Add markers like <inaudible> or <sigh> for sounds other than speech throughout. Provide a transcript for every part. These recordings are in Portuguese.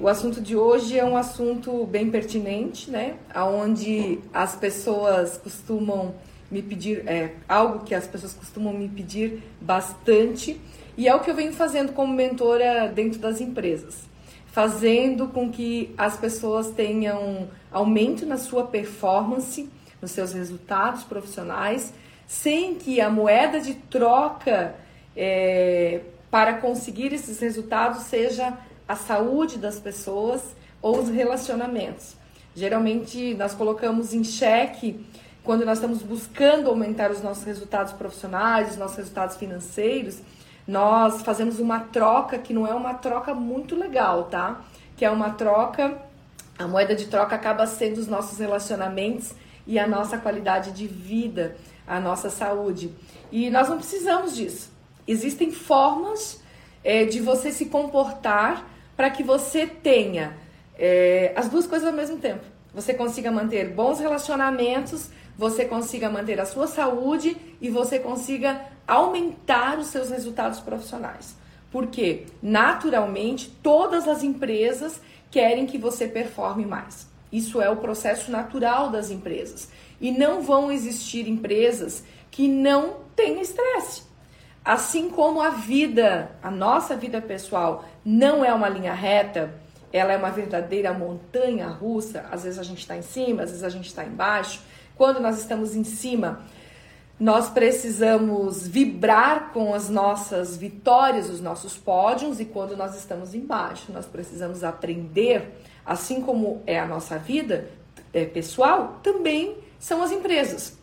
O assunto de hoje é um assunto bem pertinente, né? Onde as pessoas costumam me pedir, é algo que as pessoas costumam me pedir bastante e é o que eu venho fazendo como mentora dentro das empresas, fazendo com que as pessoas tenham aumento na sua performance, nos seus resultados profissionais, sem que a moeda de troca é, para conseguir esses resultados seja a saúde das pessoas ou os relacionamentos. Geralmente nós colocamos em xeque quando nós estamos buscando aumentar os nossos resultados profissionais, os nossos resultados financeiros, nós fazemos uma troca que não é uma troca muito legal, tá? Que é uma troca, a moeda de troca acaba sendo os nossos relacionamentos e a nossa qualidade de vida, a nossa saúde. E nós não precisamos disso. Existem formas é, de você se comportar para que você tenha é, as duas coisas ao mesmo tempo. Você consiga manter bons relacionamentos, você consiga manter a sua saúde e você consiga aumentar os seus resultados profissionais. Porque, naturalmente, todas as empresas querem que você performe mais. Isso é o processo natural das empresas. E não vão existir empresas que não tenham estresse. Assim como a vida, a nossa vida pessoal, não é uma linha reta, ela é uma verdadeira montanha russa. Às vezes a gente está em cima, às vezes a gente está embaixo. Quando nós estamos em cima, nós precisamos vibrar com as nossas vitórias, os nossos pódios, e quando nós estamos embaixo, nós precisamos aprender, assim como é a nossa vida é, pessoal, também são as empresas.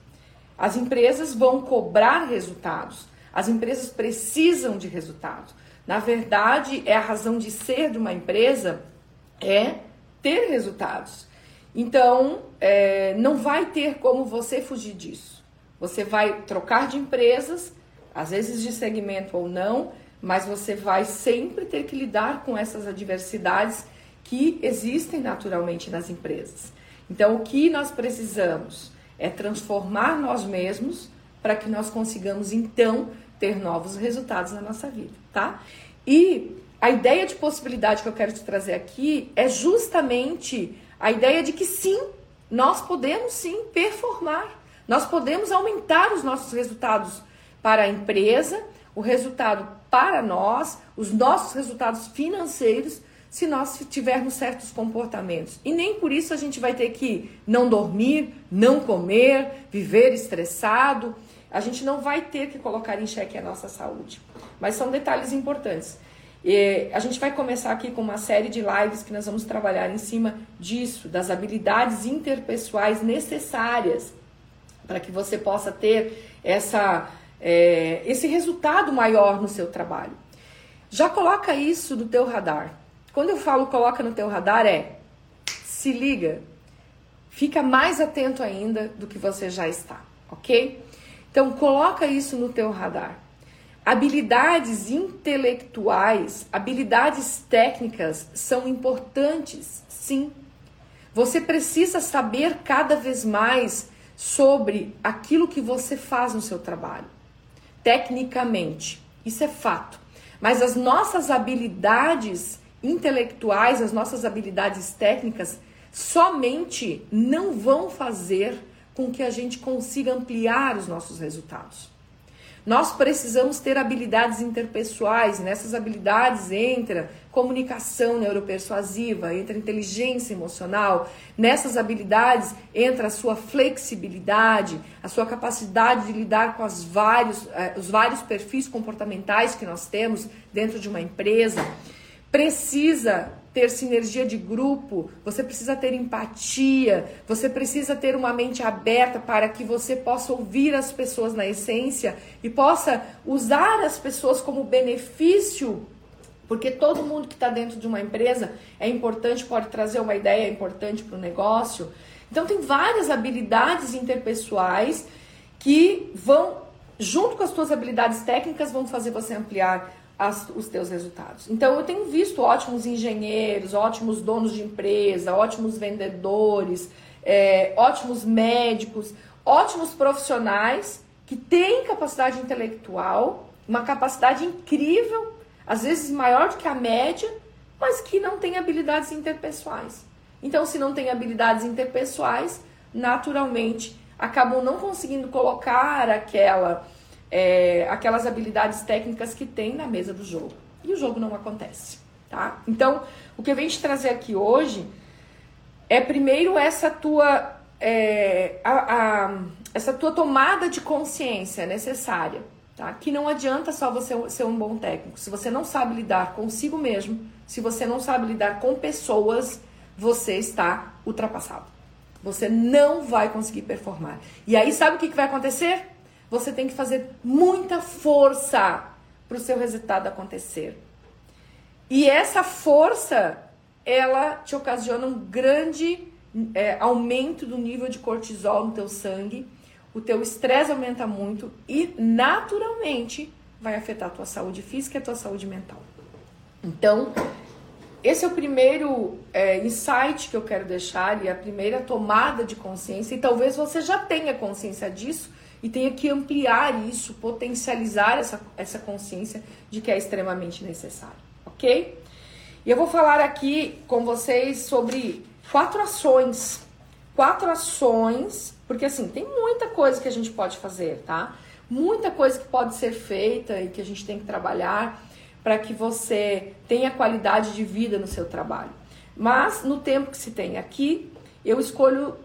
As empresas vão cobrar resultados. As empresas precisam de resultados. Na verdade, é a razão de ser de uma empresa é ter resultados. Então, é, não vai ter como você fugir disso. Você vai trocar de empresas, às vezes de segmento ou não, mas você vai sempre ter que lidar com essas adversidades que existem naturalmente nas empresas. Então, o que nós precisamos é transformar nós mesmos para que nós consigamos então ter novos resultados na nossa vida, tá? E a ideia de possibilidade que eu quero te trazer aqui é justamente a ideia de que sim, nós podemos sim performar, nós podemos aumentar os nossos resultados para a empresa, o resultado para nós, os nossos resultados financeiros, se nós tivermos certos comportamentos. E nem por isso a gente vai ter que não dormir, não comer, viver estressado. A gente não vai ter que colocar em xeque a nossa saúde. Mas são detalhes importantes. E a gente vai começar aqui com uma série de lives que nós vamos trabalhar em cima disso, das habilidades interpessoais necessárias para que você possa ter essa, é, esse resultado maior no seu trabalho. Já coloca isso no teu radar. Quando eu falo coloca no teu radar é se liga, fica mais atento ainda do que você já está, ok? Então coloca isso no teu radar. Habilidades intelectuais, habilidades técnicas são importantes, sim. Você precisa saber cada vez mais sobre aquilo que você faz no seu trabalho, tecnicamente. Isso é fato. Mas as nossas habilidades intelectuais, as nossas habilidades técnicas, somente não vão fazer com que a gente consiga ampliar os nossos resultados. Nós precisamos ter habilidades interpessoais, nessas habilidades entra comunicação neuropersuasiva, entra inteligência emocional, nessas habilidades entra a sua flexibilidade, a sua capacidade de lidar com as vários, eh, os vários perfis comportamentais que nós temos dentro de uma empresa. Precisa ter sinergia de grupo, você precisa ter empatia, você precisa ter uma mente aberta para que você possa ouvir as pessoas na essência e possa usar as pessoas como benefício, porque todo mundo que está dentro de uma empresa é importante, pode trazer uma ideia importante para o negócio. Então, tem várias habilidades interpessoais que vão, junto com as suas habilidades técnicas, vão fazer você ampliar as, os teus resultados. Então eu tenho visto ótimos engenheiros, ótimos donos de empresa, ótimos vendedores, é, ótimos médicos, ótimos profissionais que têm capacidade intelectual, uma capacidade incrível, às vezes maior do que a média, mas que não tem habilidades interpessoais. Então, se não tem habilidades interpessoais, naturalmente acabam não conseguindo colocar aquela, é, aquelas habilidades técnicas que tem na mesa do jogo. E o jogo não acontece, tá? Então, o que eu venho te trazer aqui hoje é primeiro essa tua, é, a, a, essa tua tomada de consciência necessária, tá? Que não adianta só você ser um bom técnico. Se você não sabe lidar consigo mesmo, se você não sabe lidar com pessoas, você está ultrapassado. Você não vai conseguir performar. E aí, sabe o que, que vai acontecer? Você tem que fazer muita força para o seu resultado acontecer. E essa força, ela te ocasiona um grande é, aumento do nível de cortisol no teu sangue, o teu estresse aumenta muito e naturalmente vai afetar a tua saúde física e a tua saúde mental. Então, esse é o primeiro é, insight que eu quero deixar e a primeira tomada de consciência. E talvez você já tenha consciência disso e tenha que ampliar isso, potencializar essa, essa consciência de que é extremamente necessário, ok? E eu vou falar aqui com vocês sobre quatro ações. Quatro ações, porque assim, tem muita coisa que a gente pode fazer, tá? Muita coisa que pode ser feita e que a gente tem que trabalhar para que você tenha qualidade de vida no seu trabalho. Mas no tempo que se tem aqui, eu escolho,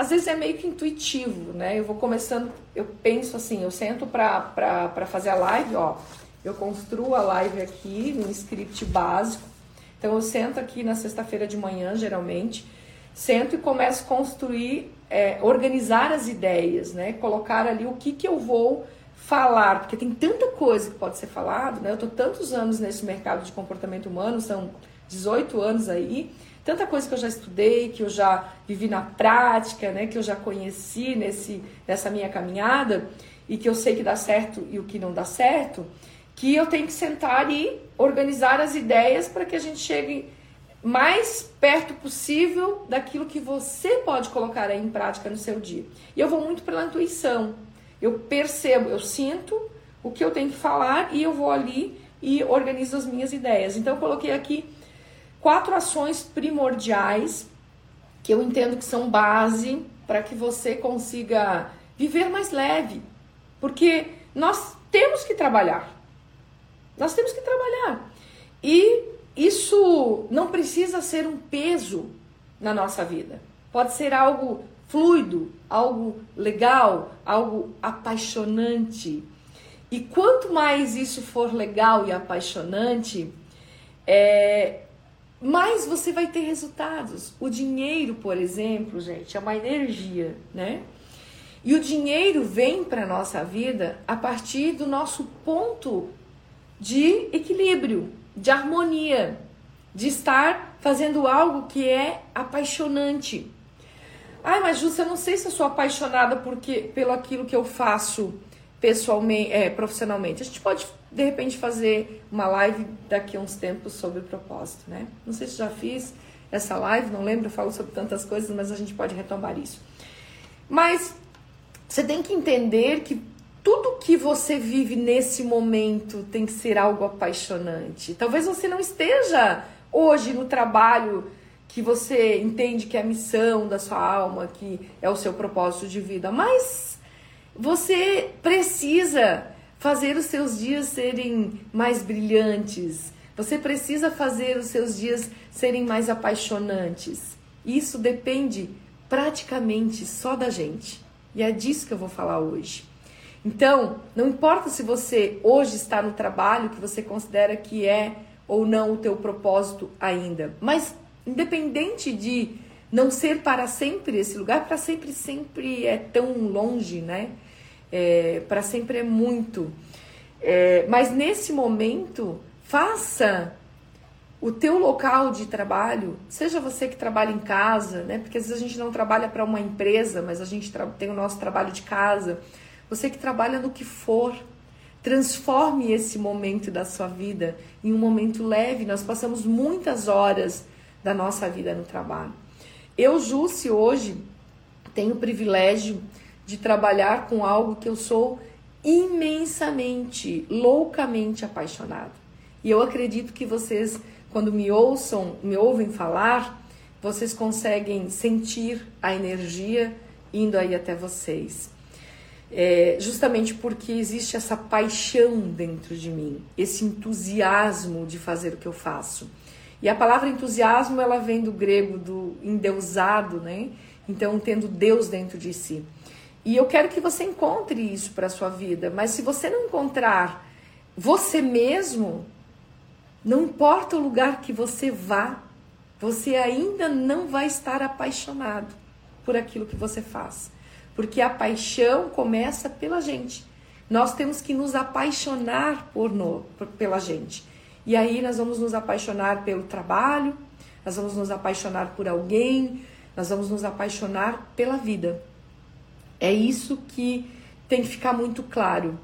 às vezes é meio que intuitivo, né? Eu vou começando, eu penso assim, eu sento para fazer a live, ó, eu construo a live aqui no script básico. Então eu sento aqui na sexta-feira de manhã, geralmente, sento e começo a construir, é, organizar as ideias, né? Colocar ali o que, que eu vou falar, porque tem tanta coisa que pode ser falado, né? Eu tô tantos anos nesse mercado de comportamento humano, são 18 anos aí, tanta coisa que eu já estudei, que eu já vivi na prática, né? Que eu já conheci nesse, nessa minha caminhada e que eu sei que dá certo e o que não dá certo, que eu tenho que sentar e organizar as ideias para que a gente chegue mais perto possível daquilo que você pode colocar em prática no seu dia. E eu vou muito pela intuição. Eu percebo, eu sinto o que eu tenho que falar e eu vou ali e organizo as minhas ideias. Então, eu coloquei aqui quatro ações primordiais que eu entendo que são base para que você consiga viver mais leve. Porque nós temos que trabalhar. Nós temos que trabalhar. E isso não precisa ser um peso na nossa vida. Pode ser algo fluido, algo legal, algo apaixonante. E quanto mais isso for legal e apaixonante, é, mais você vai ter resultados. O dinheiro, por exemplo, gente, é uma energia, né? E o dinheiro vem para nossa vida a partir do nosso ponto de equilíbrio, de harmonia, de estar fazendo algo que é apaixonante. Ai, mas Júcia, eu não sei se eu sou apaixonada porque, pelo aquilo que eu faço pessoalmente, é, profissionalmente. A gente pode, de repente, fazer uma live daqui a uns tempos sobre propósito, né? Não sei se já fiz essa live, não lembro, eu falo sobre tantas coisas, mas a gente pode retomar isso. Mas você tem que entender que tudo que você vive nesse momento tem que ser algo apaixonante. Talvez você não esteja hoje no trabalho que você entende que é a missão da sua alma, que é o seu propósito de vida, mas você precisa fazer os seus dias serem mais brilhantes. Você precisa fazer os seus dias serem mais apaixonantes. Isso depende praticamente só da gente. E é disso que eu vou falar hoje. Então, não importa se você hoje está no trabalho que você considera que é ou não o teu propósito ainda, mas independente de não ser para sempre esse lugar, para sempre sempre é tão longe, né? É, para sempre é muito. É, mas nesse momento, faça o teu local de trabalho, seja você que trabalha em casa, né? Porque às vezes a gente não trabalha para uma empresa, mas a gente tem o nosso trabalho de casa. Você que trabalha no que for, transforme esse momento da sua vida em um momento leve. Nós passamos muitas horas da nossa vida no trabalho. Eu, Jússi, hoje tenho o privilégio de trabalhar com algo que eu sou imensamente, loucamente apaixonado. E eu acredito que vocês quando me ouçam, me ouvem falar, vocês conseguem sentir a energia indo aí até vocês. É, justamente porque existe essa paixão dentro de mim, esse entusiasmo de fazer o que eu faço. E a palavra entusiasmo ela vem do grego do endeusado, né? Então tendo Deus dentro de si. E eu quero que você encontre isso para a sua vida, mas se você não encontrar você mesmo, não importa o lugar que você vá, você ainda não vai estar apaixonado por aquilo que você faz. Porque a paixão começa pela gente. Nós temos que nos apaixonar por, no, por pela gente. E aí nós vamos nos apaixonar pelo trabalho, nós vamos nos apaixonar por alguém, nós vamos nos apaixonar pela vida. É isso que tem que ficar muito claro.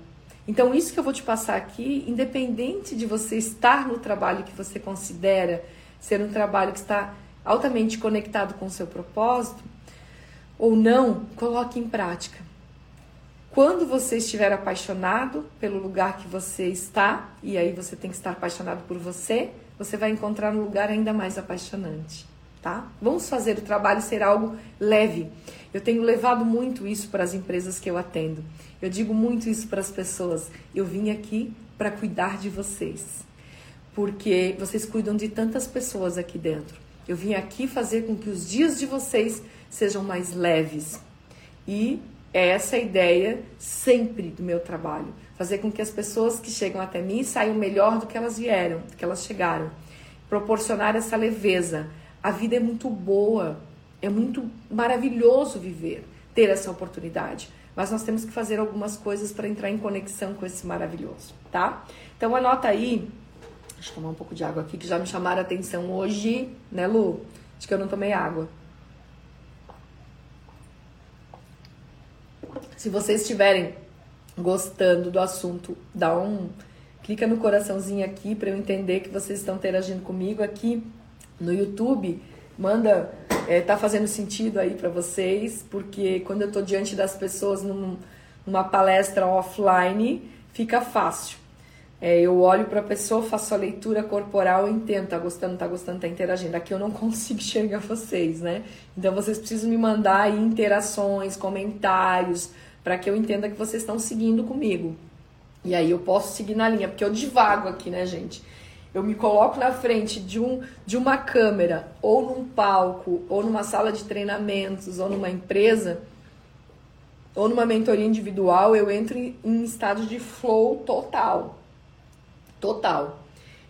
Então, isso que eu vou te passar aqui, independente de você estar no trabalho que você considera ser um trabalho que está altamente conectado com o seu propósito, ou não, coloque em prática. Quando você estiver apaixonado pelo lugar que você está, e aí você tem que estar apaixonado por você, você vai encontrar um lugar ainda mais apaixonante, tá? Vamos fazer o trabalho ser algo leve. Eu tenho levado muito isso para as empresas que eu atendo. Eu digo muito isso para as pessoas. Eu vim aqui para cuidar de vocês, porque vocês cuidam de tantas pessoas aqui dentro. Eu vim aqui fazer com que os dias de vocês sejam mais leves. E é essa a ideia sempre do meu trabalho. Fazer com que as pessoas que chegam até mim saiam melhor do que elas vieram, do que elas chegaram. Proporcionar essa leveza. A vida é muito boa, é muito maravilhoso viver, ter essa oportunidade. Mas nós temos que fazer algumas coisas para entrar em conexão com esse maravilhoso, tá? Então anota aí. Deixa eu tomar um pouco de água aqui que já me chamaram a atenção hoje, né, Lu? Acho que eu não tomei água. Se vocês estiverem gostando do assunto, dá um clica no coraçãozinho aqui para eu entender que vocês estão interagindo comigo aqui no YouTube. Manda, é, tá fazendo sentido aí para vocês, porque quando eu tô diante das pessoas num, numa palestra offline, fica fácil. É, eu olho para a pessoa, faço a leitura corporal entendo, tá gostando, tá gostando, tá interagindo. Aqui eu não <laughs> consigo enxergar vocês, né? Então vocês precisam me mandar aí interações, comentários, para que eu entenda que vocês estão seguindo comigo. E aí eu posso seguir na linha, porque eu divago aqui, né, gente? Eu me coloco na frente de, um, de uma câmera, ou num palco, ou numa sala de treinamentos, ou numa empresa, ou numa mentoria individual, eu entro em, em estado de flow total. Total.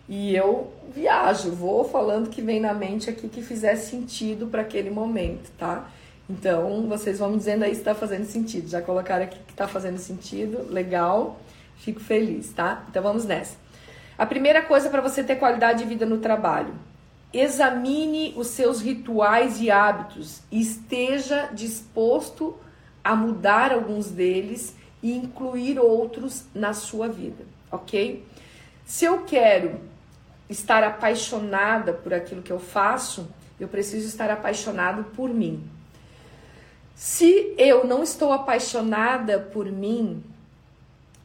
E eu viajo, vou falando que vem na mente aqui que fizer sentido para aquele momento, tá? Então, vocês vão me dizendo aí se está fazendo sentido. Já colocaram aqui que está fazendo sentido, legal, fico feliz, tá? Então, vamos nessa. A primeira coisa para você ter qualidade de vida no trabalho: examine os seus rituais e hábitos esteja disposto a mudar alguns deles e incluir outros na sua vida, ok? Se eu quero estar apaixonada por aquilo que eu faço, eu preciso estar apaixonado por mim. Se eu não estou apaixonada por mim,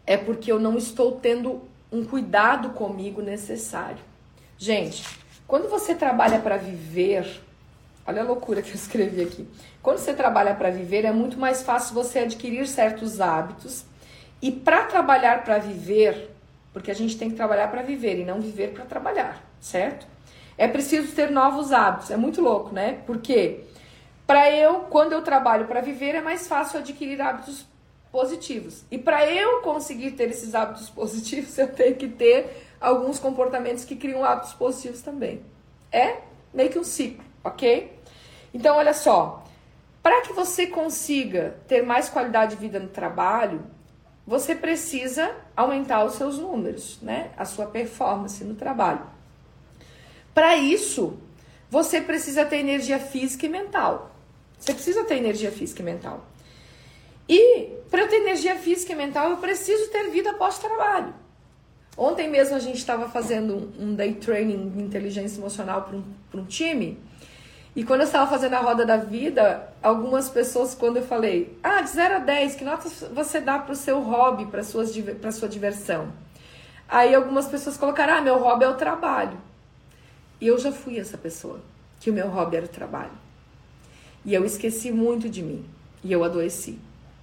é porque eu não estou tendo um cuidado comigo necessário. Gente, quando você trabalha para viver, olha a loucura que eu escrevi aqui. Quando você trabalha para viver, é muito mais fácil você adquirir certos hábitos. E para trabalhar para viver, porque a gente tem que trabalhar para viver e não viver para trabalhar, certo? É preciso ter novos hábitos. É muito louco, né? Porque para eu, quando eu trabalho para viver, é mais fácil adquirir hábitos positivos. E para eu conseguir ter esses hábitos <laughs> positivos, eu tenho que ter alguns comportamentos que criam hábitos positivos também. É meio que um ciclo, ok? Então, olha só. Para que você consiga ter mais qualidade de vida no trabalho, você precisa aumentar os seus números, né? A sua performance no trabalho. Para isso, você precisa ter energia física e mental. Você precisa ter energia física e mental. E para eu ter energia física e mental, eu preciso ter vida pós-trabalho. Ontem mesmo a gente estava fazendo um day training de inteligência emocional para um, um time. E quando eu estava fazendo a roda da vida, algumas pessoas, quando eu falei, ah, de 0 a 10, que nota você dá para o seu hobby, para a sua diversão? Aí algumas pessoas colocaram, ah, meu hobby é o trabalho. E eu já fui essa pessoa, que o meu hobby era o trabalho. E eu esqueci muito de mim. E eu adoeci.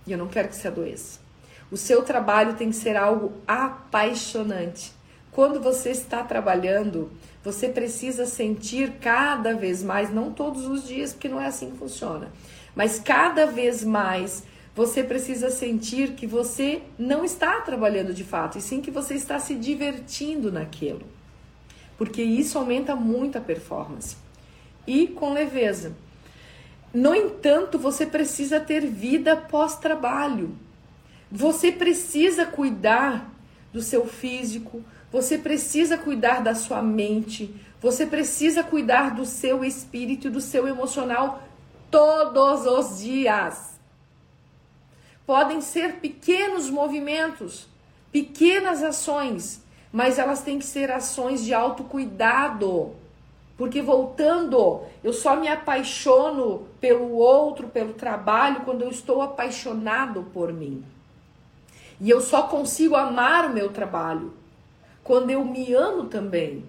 E eu não quero que você adoeça. O seu trabalho tem que ser algo apaixonante. Quando você está trabalhando, você precisa sentir cada vez mais, não todos os dias, porque não é assim que funciona, mas cada vez mais você precisa sentir que você não está trabalhando de fato, e sim que você está se divertindo naquilo. Porque isso aumenta muito a performance. E com leveza. No entanto, você precisa ter vida pós-trabalho. Você precisa cuidar do seu físico, você precisa cuidar da sua mente, você precisa cuidar do seu espírito e do seu emocional todos os dias. Podem ser pequenos movimentos, pequenas ações, mas elas têm que ser ações de autocuidado. Porque voltando, eu só me apaixono pelo outro, pelo trabalho, quando eu estou apaixonado por mim. E eu só consigo amar o meu trabalho quando eu me amo também.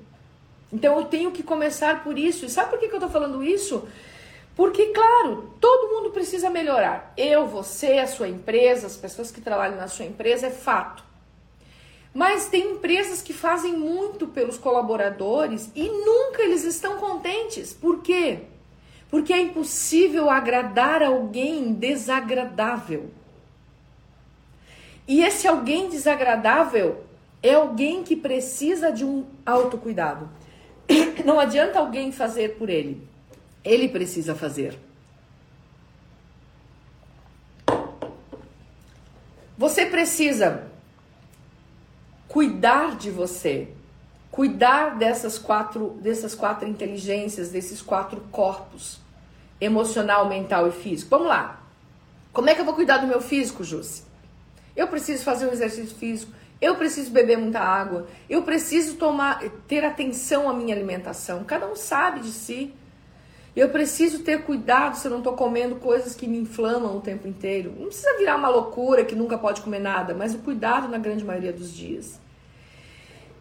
Então eu tenho que começar por isso. E sabe por que, que eu estou falando isso? Porque, claro, todo mundo precisa melhorar. Eu, você, a sua empresa, as pessoas que trabalham na sua empresa, é fato. Mas tem empresas que fazem muito pelos colaboradores e nunca eles estão contentes. Por quê? Porque é impossível agradar alguém desagradável. E esse alguém desagradável é alguém que precisa de um autocuidado. <coughs> Não adianta alguém fazer por ele. Ele precisa fazer. Você precisa cuidar de você, cuidar dessas quatro, dessas quatro inteligências, desses quatro corpos, emocional, mental e físico. Vamos lá. Como é que eu vou cuidar do meu físico, Jússi? Eu preciso fazer um exercício físico, eu preciso beber muita água, eu preciso tomar, ter atenção à minha alimentação. Cada um sabe de si. Eu preciso ter cuidado se eu não estou comendo coisas que me inflamam o tempo inteiro. Não precisa virar uma loucura que nunca pode comer nada, mas o cuidado na grande maioria dos dias.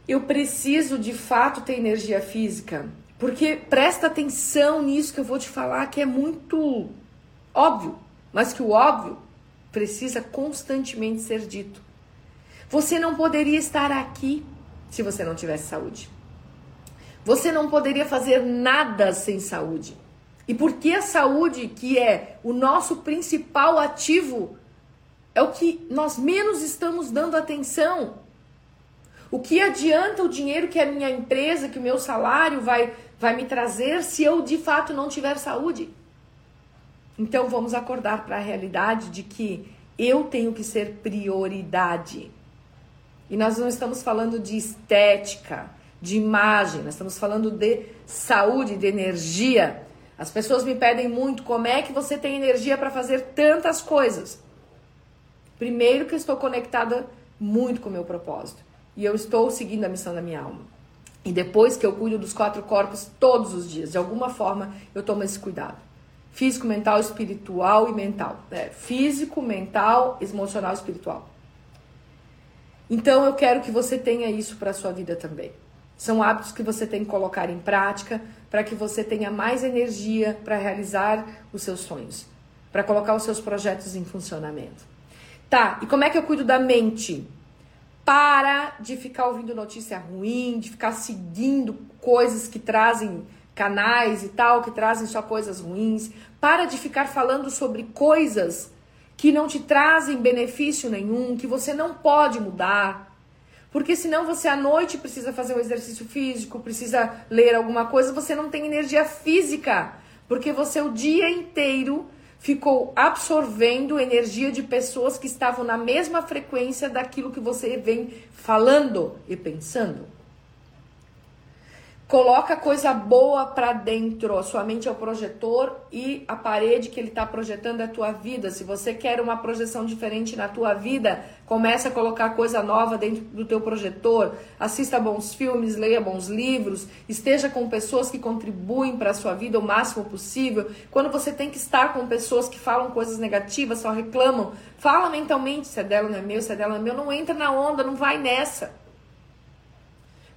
Eu preciso de fato ter energia física, porque presta atenção nisso que eu vou te falar, que é muito óbvio, mas que o óbvio precisa constantemente ser dito. Você não poderia estar aqui se você não tivesse saúde. Você não poderia fazer nada sem saúde. E porque a saúde, que é o nosso principal ativo, é o que nós menos estamos dando atenção. O que adianta o dinheiro que a minha empresa, que o meu salário vai, vai me trazer se eu de fato não tiver saúde? Então vamos acordar para a realidade de que eu tenho que ser prioridade. E nós não estamos falando de estética, de imagem, nós estamos falando de saúde, de energia. As pessoas me pedem muito como é que você tem energia para fazer tantas coisas. Primeiro que eu estou conectada muito com o meu propósito e eu estou seguindo a missão da minha alma. E depois que eu cuido dos quatro corpos todos os dias, de alguma forma eu tomo esse cuidado. Físico, mental, espiritual e mental. É, físico, mental, emocional espiritual. Então eu quero que você tenha isso para a sua vida também. São hábitos que você tem que colocar em prática para que você tenha mais energia para realizar os seus sonhos, para colocar os seus projetos em funcionamento. Tá, e como é que eu cuido da mente? Para de ficar ouvindo notícia ruim, de ficar seguindo coisas que trazem canais e tal, que trazem só coisas ruins. Para de ficar falando sobre coisas que não te trazem benefício nenhum, que você não pode mudar. Porque senão você à noite precisa fazer um exercício físico, precisa ler alguma coisa, você não tem energia física, porque você o dia inteiro ficou absorvendo energia de pessoas que estavam na mesma frequência daquilo que você vem falando e pensando. Coloca coisa boa para dentro. Sua mente é o projetor e a parede que ele está projetando é a tua vida. Se você quer uma projeção diferente na tua vida, começa a colocar coisa nova dentro do teu projetor. Assista bons filmes, leia bons livros, esteja com pessoas que contribuem para a sua vida o máximo possível. Quando você tem que estar com pessoas que falam coisas negativas, só reclamam, fala mentalmente se é dela não é meu, se é dela não é meu, não entra na onda, não vai nessa.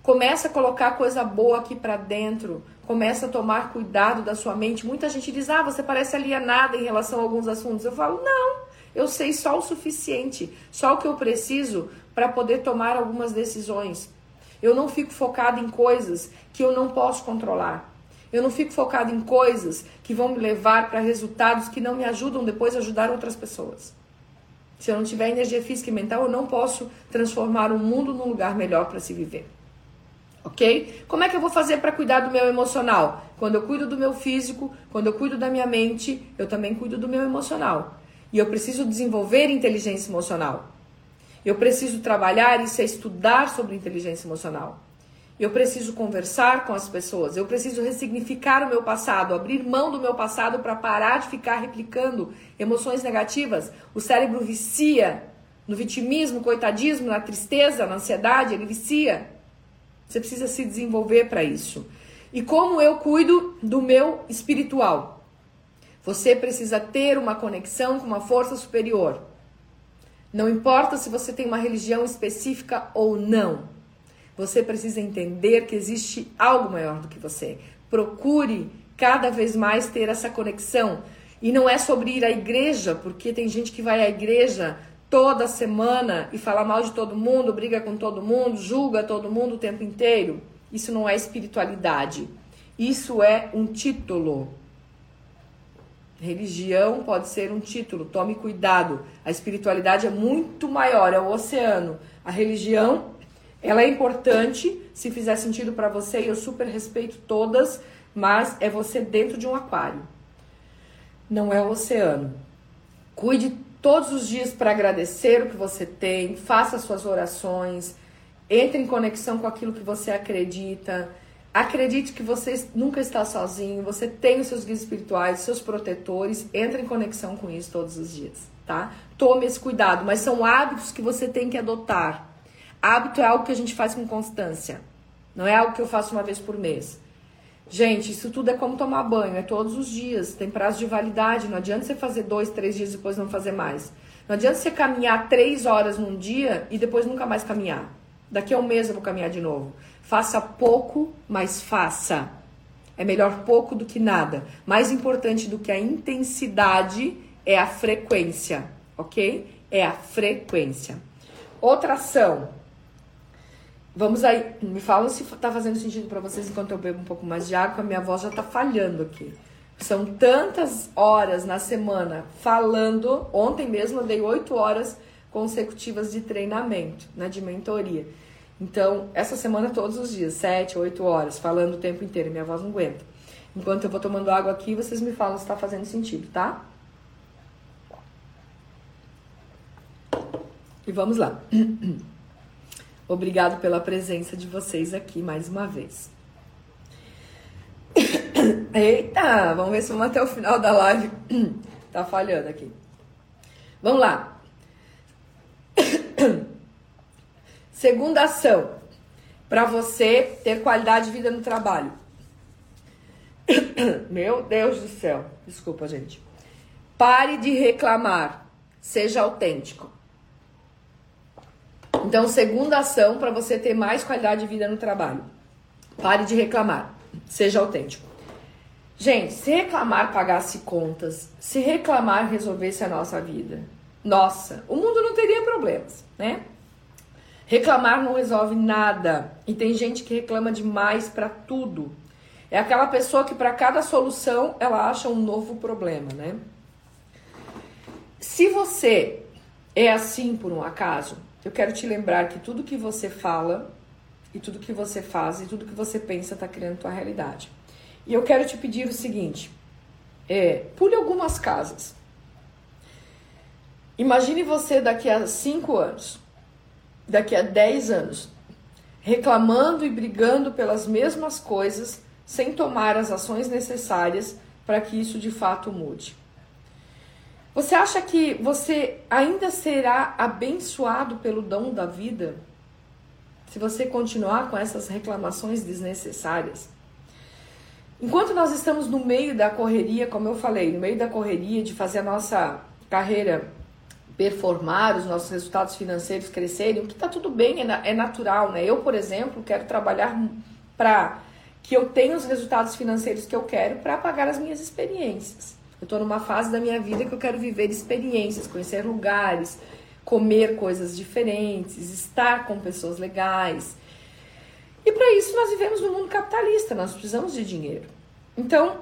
Começa a colocar coisa boa aqui para dentro. Começa a tomar cuidado da sua mente. Muita gente diz: "Ah, você parece alienada em relação a alguns assuntos". Eu falo: "Não, eu sei só o suficiente, só o que eu preciso para poder tomar algumas decisões. Eu não fico focado em coisas que eu não posso controlar. Eu não fico focado em coisas que vão me levar para resultados que não me ajudam depois a ajudar outras pessoas. Se eu não tiver energia física e mental, eu não posso transformar o mundo num lugar melhor para se viver. Ok? Como é que eu vou fazer para cuidar do meu emocional? Quando eu cuido do meu físico, quando eu cuido da minha mente, eu também cuido do meu emocional. E eu preciso desenvolver inteligência emocional. Eu preciso trabalhar e estudar sobre inteligência emocional. Eu preciso conversar com as pessoas. Eu preciso ressignificar o meu passado, abrir mão do meu passado para parar de ficar replicando emoções negativas. O cérebro vicia no vitimismo, coitadismo, na tristeza, na ansiedade, ele vicia. Você precisa se desenvolver para isso. E como eu cuido do meu espiritual? Você precisa ter uma conexão com uma força superior. Não importa se você tem uma religião específica ou não. Você precisa entender que existe algo maior do que você. Procure cada vez mais ter essa conexão. E não é sobre ir à igreja, porque tem gente que vai à igreja toda semana e fala mal de todo mundo, briga com todo mundo, julga todo mundo o tempo inteiro. Isso não é espiritualidade. Isso é um título. Religião pode ser um título, tome cuidado. A espiritualidade é muito maior, é o oceano. A religião, ela é importante, se fizer sentido para você, e eu super respeito todas, mas é você dentro de um aquário. Não é o oceano. Cuide todos os dias para agradecer o que você tem, faça suas orações, entre em conexão com aquilo que você acredita Acredite que você nunca está sozinho, você tem os seus guias espirituais, seus protetores, entre em conexão com isso todos os dias, tá? Tome esse cuidado, mas são hábitos que você tem que adotar. Hábito é algo que a gente faz com constância, não é algo que eu faço uma vez por mês. Gente, isso tudo é como tomar banho, é todos os dias, tem prazo de validade, não adianta você fazer dois, três dias e depois não fazer mais. Não adianta você caminhar três horas num dia e depois nunca mais caminhar. Daqui a um mês eu vou caminhar de novo. Faça pouco, mas faça. É melhor pouco do que nada. Mais importante do que a intensidade é a frequência, ok? É a frequência. Outra ação. Vamos aí, me falam se tá fazendo sentido para vocês enquanto eu bebo um pouco mais de água, a minha voz já tá falhando aqui. São tantas horas na semana falando. Ontem mesmo eu dei oito horas consecutivas de treinamento, né, de mentoria. Então, essa semana todos os dias, 7, 8 horas, falando o tempo inteiro, minha voz não aguenta. Enquanto eu vou tomando água aqui, vocês me falam se está fazendo sentido, tá? E vamos lá. <clears throat> Obrigado pela presença de vocês aqui mais uma vez. <coughs> Eita, vamos ver se vamos até o final da live. <coughs> tá falhando aqui. Vamos lá. <coughs> Segunda ação, para você ter qualidade de vida no trabalho. Meu Deus do céu, desculpa, gente. Pare de reclamar, seja autêntico. Então, segunda ação para você ter mais qualidade de vida no trabalho. Pare de reclamar, seja autêntico. Gente, se reclamar pagasse contas, se reclamar resolvesse a nossa vida, nossa, o mundo não teria problemas, né? Reclamar não resolve nada. E tem gente que reclama demais para tudo. É aquela pessoa que para cada solução ela acha um novo problema, né? Se você é assim por um acaso, eu quero te lembrar que tudo que você fala e tudo que você faz e tudo que você pensa está criando tua realidade. E eu quero te pedir o seguinte: é, pule algumas casas. Imagine você daqui a cinco anos daqui a 10 anos, reclamando e brigando pelas mesmas coisas, sem tomar as ações necessárias para que isso de fato mude. Você acha que você ainda será abençoado pelo dom da vida se você continuar com essas reclamações desnecessárias? Enquanto nós estamos no meio da correria, como eu falei, no meio da correria de fazer a nossa carreira performar, os nossos resultados financeiros crescerem, o que está tudo bem, é, é natural, né? Eu, por exemplo, quero trabalhar para que eu tenha os resultados financeiros que eu quero para pagar as minhas experiências. Eu estou numa fase da minha vida que eu quero viver experiências, conhecer lugares, comer coisas diferentes, estar com pessoas legais. E para isso nós vivemos no mundo capitalista, nós precisamos de dinheiro. Então,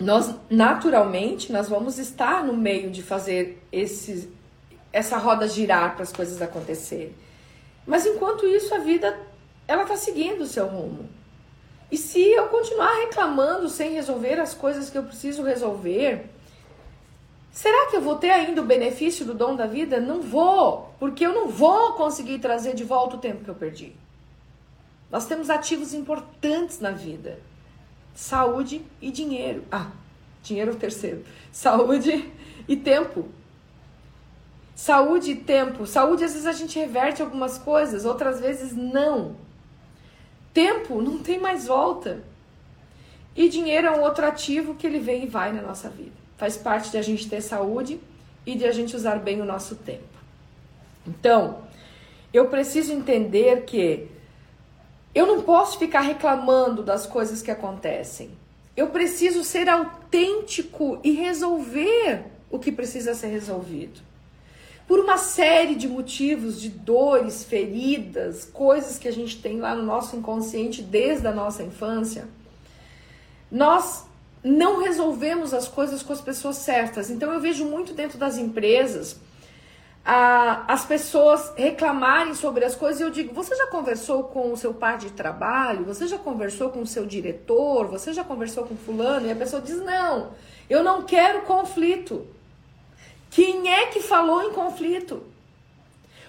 nós naturalmente nós vamos estar no meio de fazer esse, essa roda girar para as coisas acontecerem. Mas enquanto isso a vida ela está seguindo o seu rumo. E se eu continuar reclamando sem resolver as coisas que eu preciso resolver, será que eu vou ter ainda o benefício do dom da vida? Não vou, porque eu não vou conseguir trazer de volta o tempo que eu perdi. Nós temos ativos importantes na vida saúde e dinheiro. Ah, dinheiro é o terceiro. Saúde e tempo. Saúde e tempo. Saúde, às vezes a gente reverte algumas coisas, outras vezes não. Tempo não tem mais volta. E dinheiro é um outro ativo que ele vem e vai na nossa vida. Faz parte de a gente ter saúde e de a gente usar bem o nosso tempo. Então, eu preciso entender que eu não posso ficar reclamando das coisas que acontecem. Eu preciso ser autêntico e resolver o que precisa ser resolvido. Por uma série de motivos, de dores, feridas, coisas que a gente tem lá no nosso inconsciente desde a nossa infância, nós não resolvemos as coisas com as pessoas certas. Então eu vejo muito dentro das empresas a, as pessoas reclamarem sobre as coisas e eu digo: você já conversou com o seu par de trabalho? Você já conversou com o seu diretor? Você já conversou com fulano? E a pessoa diz: não, eu não quero conflito. Quem é que falou em conflito?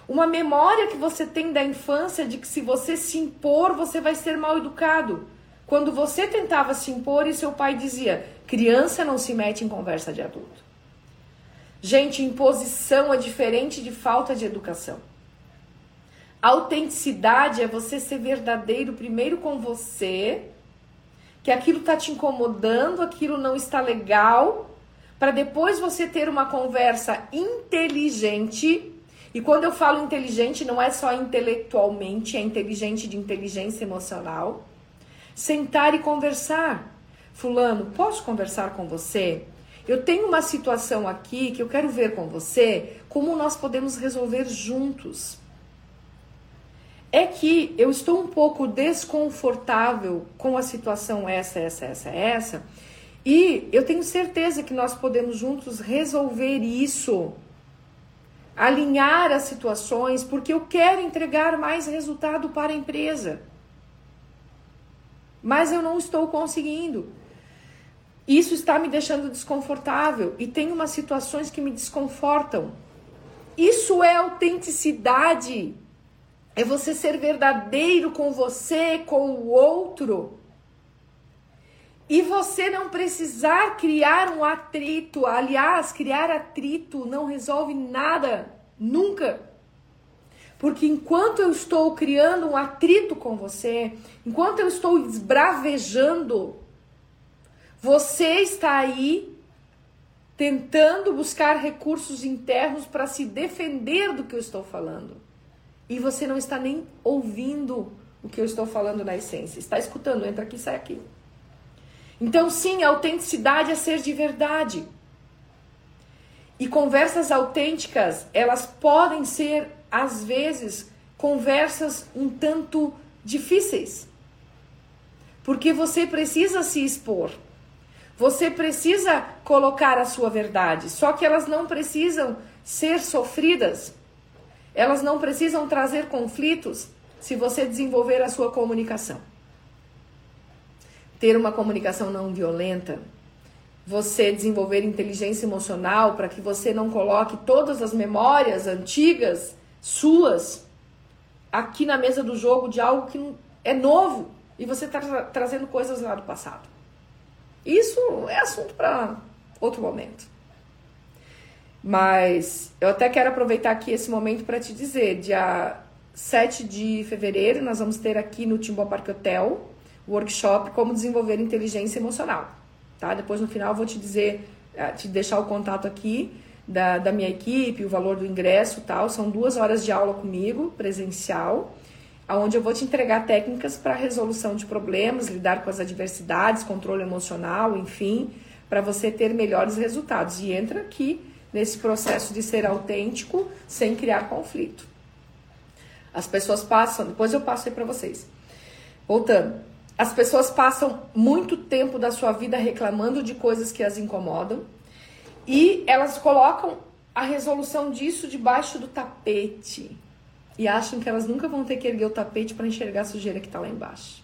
Uma memória que você tem da infância de que se você se impor, você vai ser mal educado. Quando você tentava se impor e seu pai dizia: criança não se mete em conversa de adulto. Gente, imposição é diferente de falta de educação. Autenticidade é você ser verdadeiro primeiro com você, que aquilo está te incomodando, aquilo não está legal, para depois você ter uma conversa inteligente. E quando eu falo inteligente, não é só intelectualmente, é inteligente de inteligência emocional. Sentar e conversar. Fulano, posso conversar com você? Eu tenho uma situação aqui que eu quero ver com você como nós podemos resolver juntos. É que eu estou um pouco desconfortável com a situação essa, essa, essa, essa, e eu tenho certeza que nós podemos juntos resolver isso, alinhar as situações, porque eu quero entregar mais resultado para a empresa. Mas eu não estou conseguindo. Isso está me deixando desconfortável e tem umas situações que me desconfortam. Isso é autenticidade. É você ser verdadeiro com você, com o outro. E você não precisar criar um atrito. Aliás, criar atrito não resolve nada, nunca. Porque enquanto eu estou criando um atrito com você, enquanto eu estou esbravejando você está aí tentando buscar recursos internos para se defender do que eu estou falando. E você não está nem ouvindo o que eu estou falando na essência. Está escutando, entra aqui, sai aqui. Então, sim, autenticidade é ser de verdade. E conversas autênticas, elas podem ser, às vezes, conversas um tanto difíceis. Porque você precisa se expor. Você precisa colocar a sua verdade, só que elas não precisam ser sofridas. Elas não precisam trazer conflitos se você desenvolver a sua comunicação. Ter uma comunicação não violenta, você desenvolver inteligência emocional para que você não coloque todas as memórias antigas suas aqui na mesa do jogo de algo que é novo e você está tra trazendo coisas lá do passado. Isso é assunto para outro momento. Mas eu até quero aproveitar aqui esse momento para te dizer, dia 7 de fevereiro nós vamos ter aqui no Timbó Parque Hotel workshop como desenvolver inteligência emocional, tá? Depois no final eu vou te dizer, eh, te deixar o contato aqui da, da minha equipe, o valor do ingresso tal. São duas horas de aula comigo, presencial, onde eu vou te entregar técnicas para resolução de problemas, lidar com as adversidades, controle emocional, enfim, para você ter melhores resultados. E entra aqui nesse processo de ser autêntico sem criar conflito. As pessoas passam, depois eu passo aí para vocês. Voltando, as pessoas passam muito tempo da sua vida reclamando de coisas que as incomodam e elas colocam a resolução disso debaixo do tapete e acham que elas nunca vão ter que erguer o tapete para enxergar a sujeira que está lá embaixo.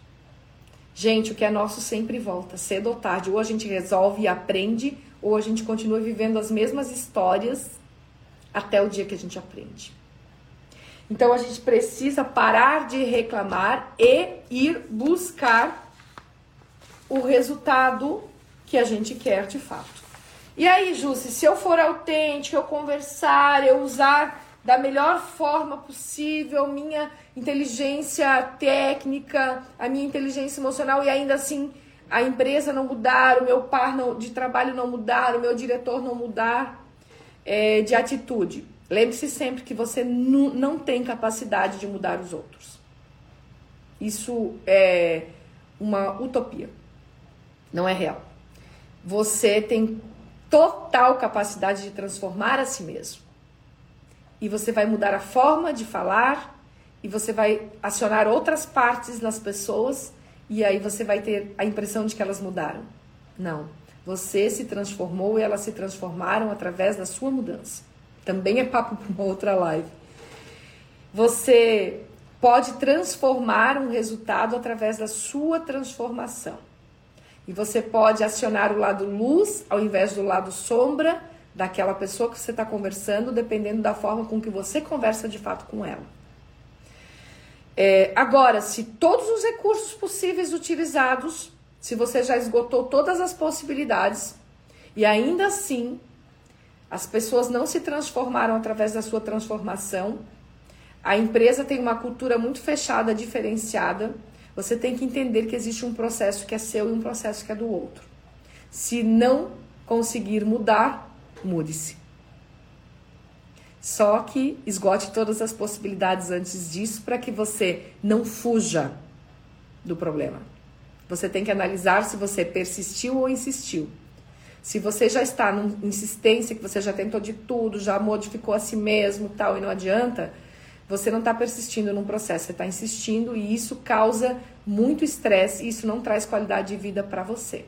Gente, o que é nosso sempre volta, cedo ou tarde. Ou a gente resolve e aprende, ou a gente continua vivendo as mesmas histórias até o dia que a gente aprende. Então a gente precisa parar de reclamar e ir buscar o resultado que a gente quer de fato. E aí, Jussi, se eu for autêntico, eu conversar, eu usar da melhor forma possível minha inteligência técnica, a minha inteligência emocional e ainda assim a empresa não mudar, o meu par não, de trabalho não mudar, o meu diretor não mudar é, de atitude. Lembre-se sempre que você não tem capacidade de mudar os outros. Isso é uma utopia. Não é real. Você tem total capacidade de transformar a si mesmo. E você vai mudar a forma de falar e você vai acionar outras partes nas pessoas e aí você vai ter a impressão de que elas mudaram. Não. Você se transformou e elas se transformaram através da sua mudança. Também é papo para uma outra live. Você pode transformar um resultado através da sua transformação. E você pode acionar o lado luz ao invés do lado sombra daquela pessoa que você está conversando, dependendo da forma com que você conversa de fato com ela. É, agora, se todos os recursos possíveis utilizados, se você já esgotou todas as possibilidades e ainda assim as pessoas não se transformaram através da sua transformação. A empresa tem uma cultura muito fechada, diferenciada. Você tem que entender que existe um processo que é seu e um processo que é do outro. Se não conseguir mudar, mude-se. Só que esgote todas as possibilidades antes disso para que você não fuja do problema. Você tem que analisar se você persistiu ou insistiu. Se você já está numa insistência, que você já tentou de tudo, já modificou a si mesmo tal, e não adianta, você não está persistindo num processo, você está insistindo e isso causa muito estresse e isso não traz qualidade de vida para você.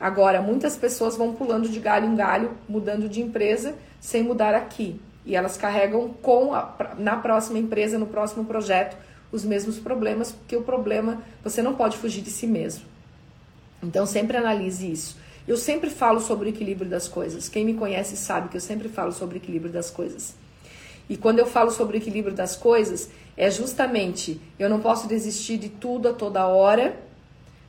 Agora, muitas pessoas vão pulando de galho em galho, mudando de empresa, sem mudar aqui. E elas carregam com a, na próxima empresa, no próximo projeto, os mesmos problemas, porque o problema você não pode fugir de si mesmo. Então sempre analise isso. Eu sempre falo sobre o equilíbrio das coisas. Quem me conhece sabe que eu sempre falo sobre o equilíbrio das coisas. E quando eu falo sobre o equilíbrio das coisas, é justamente eu não posso desistir de tudo a toda hora,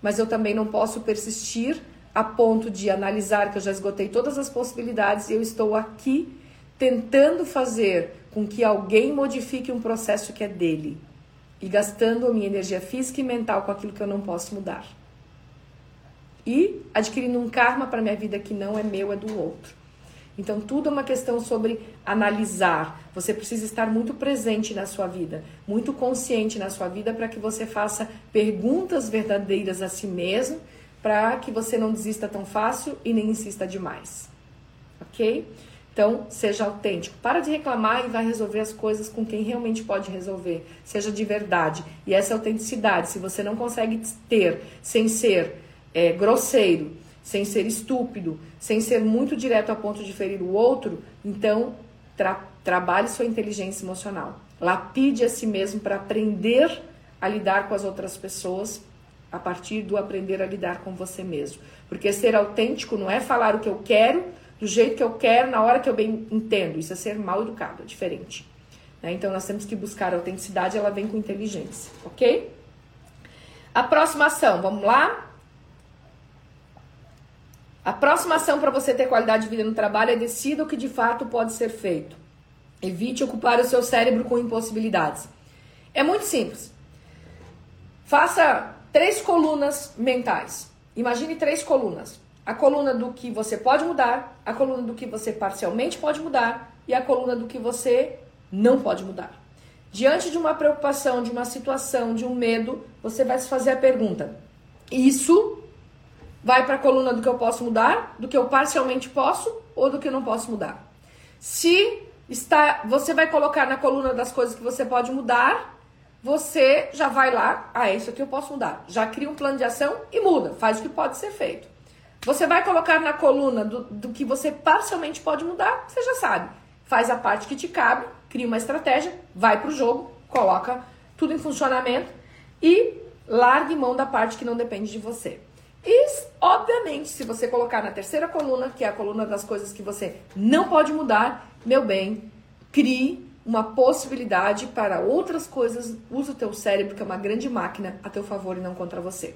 mas eu também não posso persistir a ponto de analisar que eu já esgotei todas as possibilidades e eu estou aqui tentando fazer com que alguém modifique um processo que é dele e gastando a minha energia física e mental com aquilo que eu não posso mudar e adquirindo um karma para minha vida que não é meu, é do outro. Então, tudo é uma questão sobre analisar. Você precisa estar muito presente na sua vida, muito consciente na sua vida para que você faça perguntas verdadeiras a si mesmo, para que você não desista tão fácil e nem insista demais. Ok? Então, seja autêntico. Para de reclamar e vai resolver as coisas com quem realmente pode resolver. Seja de verdade. E essa autenticidade, se você não consegue ter sem ser é, grosseiro, sem ser estúpido, sem ser muito direto a ponto de ferir o outro, então tra trabalhe sua inteligência emocional. Lapide a si mesmo para aprender a lidar com as outras pessoas a partir do aprender a lidar com você mesmo. Porque ser autêntico não é falar o que eu quero, do jeito que eu quero, na hora que eu bem entendo. Isso é ser mal educado, é diferente. Né? Então nós temos que buscar a autenticidade, ela vem com inteligência, ok? A próxima ação, vamos lá? A próxima ação para você ter qualidade de vida no trabalho é decida o que de fato pode ser feito. Evite ocupar o seu cérebro com impossibilidades. É muito simples. Faça três colunas mentais. Imagine três colunas. a coluna do que você pode mudar, a coluna do que você parcialmente pode mudar e a coluna do que você não pode mudar. Diante de uma preocupação, de uma situação, de um medo, você vai se fazer a pergunta: isso vai para a coluna do que eu posso mudar, do que eu parcialmente posso ou do que eu não posso mudar? Se está, você vai colocar na coluna das coisas que você pode mudar, você já vai lá, ah, é isso aqui eu posso mudar. Já cria um plano de ação e muda, faz o que pode ser feito. Você vai colocar na coluna do, do que você parcialmente pode mudar, você já sabe. Faz a parte que te cabe, cria uma estratégia, vai para o jogo, coloca tudo em funcionamento e largue mão da parte que não depende de você. E, obviamente, se você colocar na terceira coluna, que é a coluna das coisas que você não pode mudar, meu bem, crie uma possibilidade para outras coisas. Use o teu cérebro, que é uma grande máquina, a teu favor e não contra você.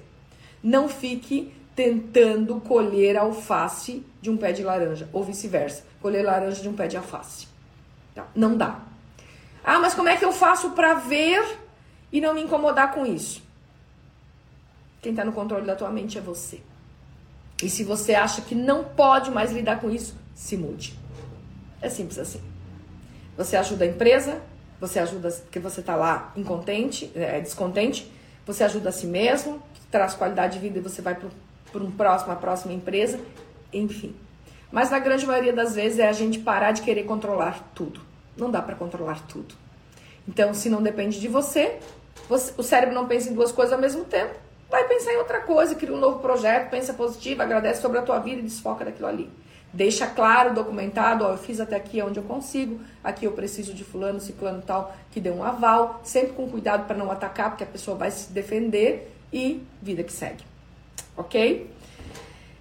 Não fique tentando colher alface de um pé de laranja, ou vice-versa, colher laranja de um pé de alface. Tá? Não dá. Ah, mas como é que eu faço para ver e não me incomodar com isso? Quem está no controle da tua mente é você. E se você acha que não pode mais lidar com isso, se mude. É simples assim. Você ajuda a empresa, você ajuda que você está lá incontente, é, descontente, você ajuda a si mesmo, traz qualidade de vida e você vai para um próximo, uma próxima empresa, enfim. Mas na grande maioria das vezes é a gente parar de querer controlar tudo. Não dá para controlar tudo. Então, se não depende de você, você, o cérebro não pensa em duas coisas ao mesmo tempo, vai pensar em outra coisa, cria um novo projeto, pensa positivo, agradece sobre a tua vida e desfoca daquilo ali. Deixa claro, documentado, ó, eu fiz até aqui onde eu consigo, aqui eu preciso de fulano, ciclano tal, que dê um aval, sempre com cuidado para não atacar, porque a pessoa vai se defender e vida que segue. OK?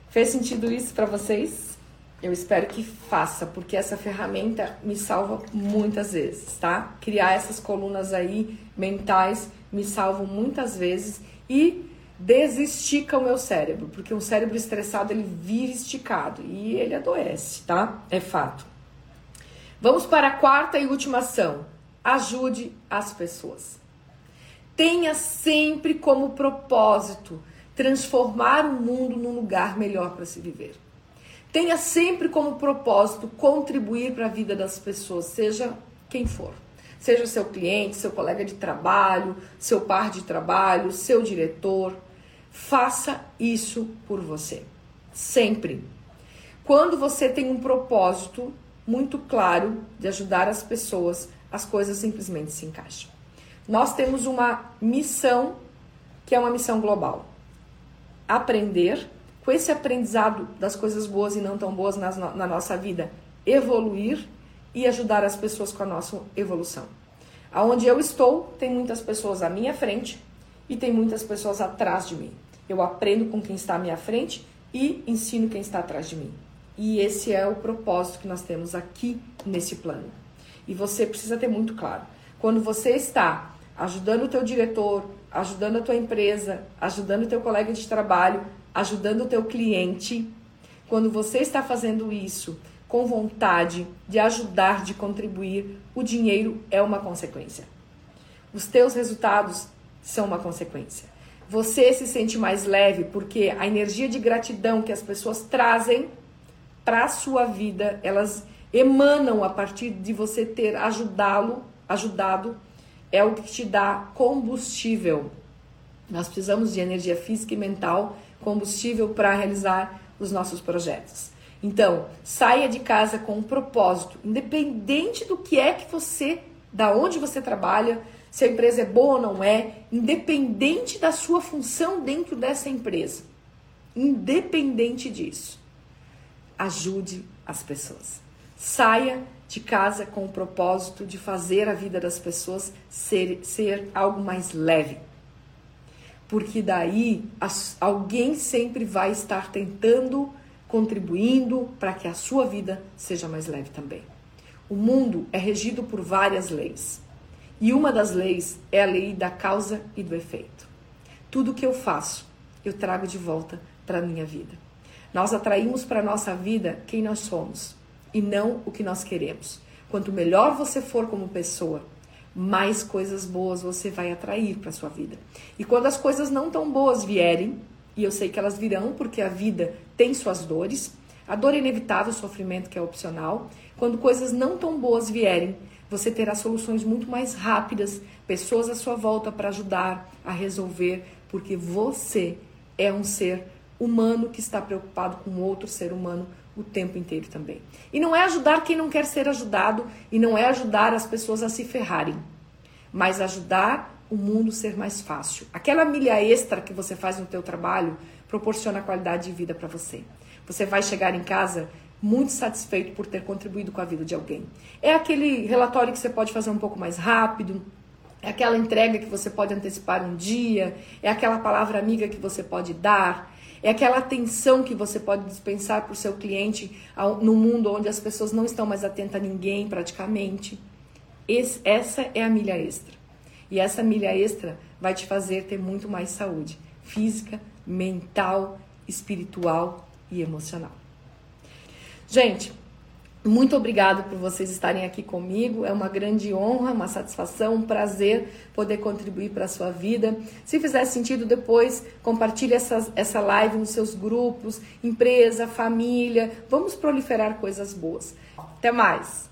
Fez sentido isso para vocês? Eu espero que faça, porque essa ferramenta me salva muitas vezes, tá? Criar essas colunas aí mentais me salvam muitas vezes e desestica o meu cérebro, porque um cérebro estressado ele vira esticado e ele adoece, tá? É fato. Vamos para a quarta e última ação. Ajude as pessoas. Tenha sempre como propósito transformar o mundo num lugar melhor para se viver. Tenha sempre como propósito contribuir para a vida das pessoas, seja quem for. Seja seu cliente, seu colega de trabalho, seu par de trabalho, seu diretor. Faça isso por você. Sempre. Quando você tem um propósito muito claro de ajudar as pessoas, as coisas simplesmente se encaixam. Nós temos uma missão que é uma missão global. Aprender, com esse aprendizado das coisas boas e não tão boas na, nossa vida, evoluir e ajudar as pessoas com a nossa evolução. Aonde eu estou, tem muitas pessoas à minha frente e tem muitas pessoas atrás de mim. Eu aprendo com quem está à minha frente e ensino quem está atrás de mim. E esse é o propósito que nós temos aqui nesse plano. E você precisa ter muito claro. Quando você está ajudando o teu diretor, ajudando a tua empresa, ajudando o teu colega de trabalho, ajudando o teu cliente, quando você está fazendo isso com vontade de ajudar, de contribuir, o dinheiro é uma consequência. Os teus resultados são uma consequência. Você se sente mais leve porque a energia de gratidão que as pessoas trazem para a sua vida, elas emanam a partir de você ter ajudá-lo, ajudado, é o que te dá combustível. Nós precisamos de energia física e mental, combustível para realizar os nossos projetos. Então, saia de casa com um propósito, independente do que é que você, da onde você trabalha, se a empresa é boa ou não é, independente da sua função dentro dessa empresa. Independente disso, ajude as pessoas. Saia de casa com o propósito de fazer a vida das pessoas ser, ser algo mais leve. Porque daí as, alguém sempre vai estar tentando contribuindo para que a sua vida seja mais leve também. O mundo é regido por várias leis. E uma das leis é a lei da causa e do efeito. Tudo que eu faço, eu trago de volta para a minha vida. Nós atraímos para a nossa vida quem nós somos e não o que nós queremos. Quanto melhor você for como pessoa, mais coisas boas você vai atrair para sua vida. E quando as coisas não tão boas vierem, e eu sei que elas virão porque a vida tem suas dores. A dor é inevitável, o sofrimento que é opcional. Quando coisas não tão boas vierem, você terá soluções muito mais rápidas, pessoas à sua volta para ajudar a resolver, porque você é um ser humano que está preocupado com outro ser humano o tempo inteiro também. E não é ajudar quem não quer ser ajudado e não é ajudar as pessoas a se ferrarem, mas ajudar o mundo ser mais fácil. Aquela milha extra que você faz no teu trabalho proporciona qualidade de vida para você. Você vai chegar em casa muito satisfeito por ter contribuído com a vida de alguém. É aquele relatório que você pode fazer um pouco mais rápido, é aquela entrega que você pode antecipar um dia, é aquela palavra amiga que você pode dar, é aquela atenção que você pode dispensar para o seu cliente no mundo onde as pessoas não estão mais atentas a ninguém praticamente. Esse, essa é a milha extra. E essa milha extra vai te fazer ter muito mais saúde física, mental, espiritual e emocional. Gente, muito obrigado por vocês estarem aqui comigo. É uma grande honra, uma satisfação, um prazer poder contribuir para a sua vida. Se fizer sentido depois, compartilhe essa, essa live nos seus grupos, empresa, família. Vamos proliferar coisas boas. Até mais!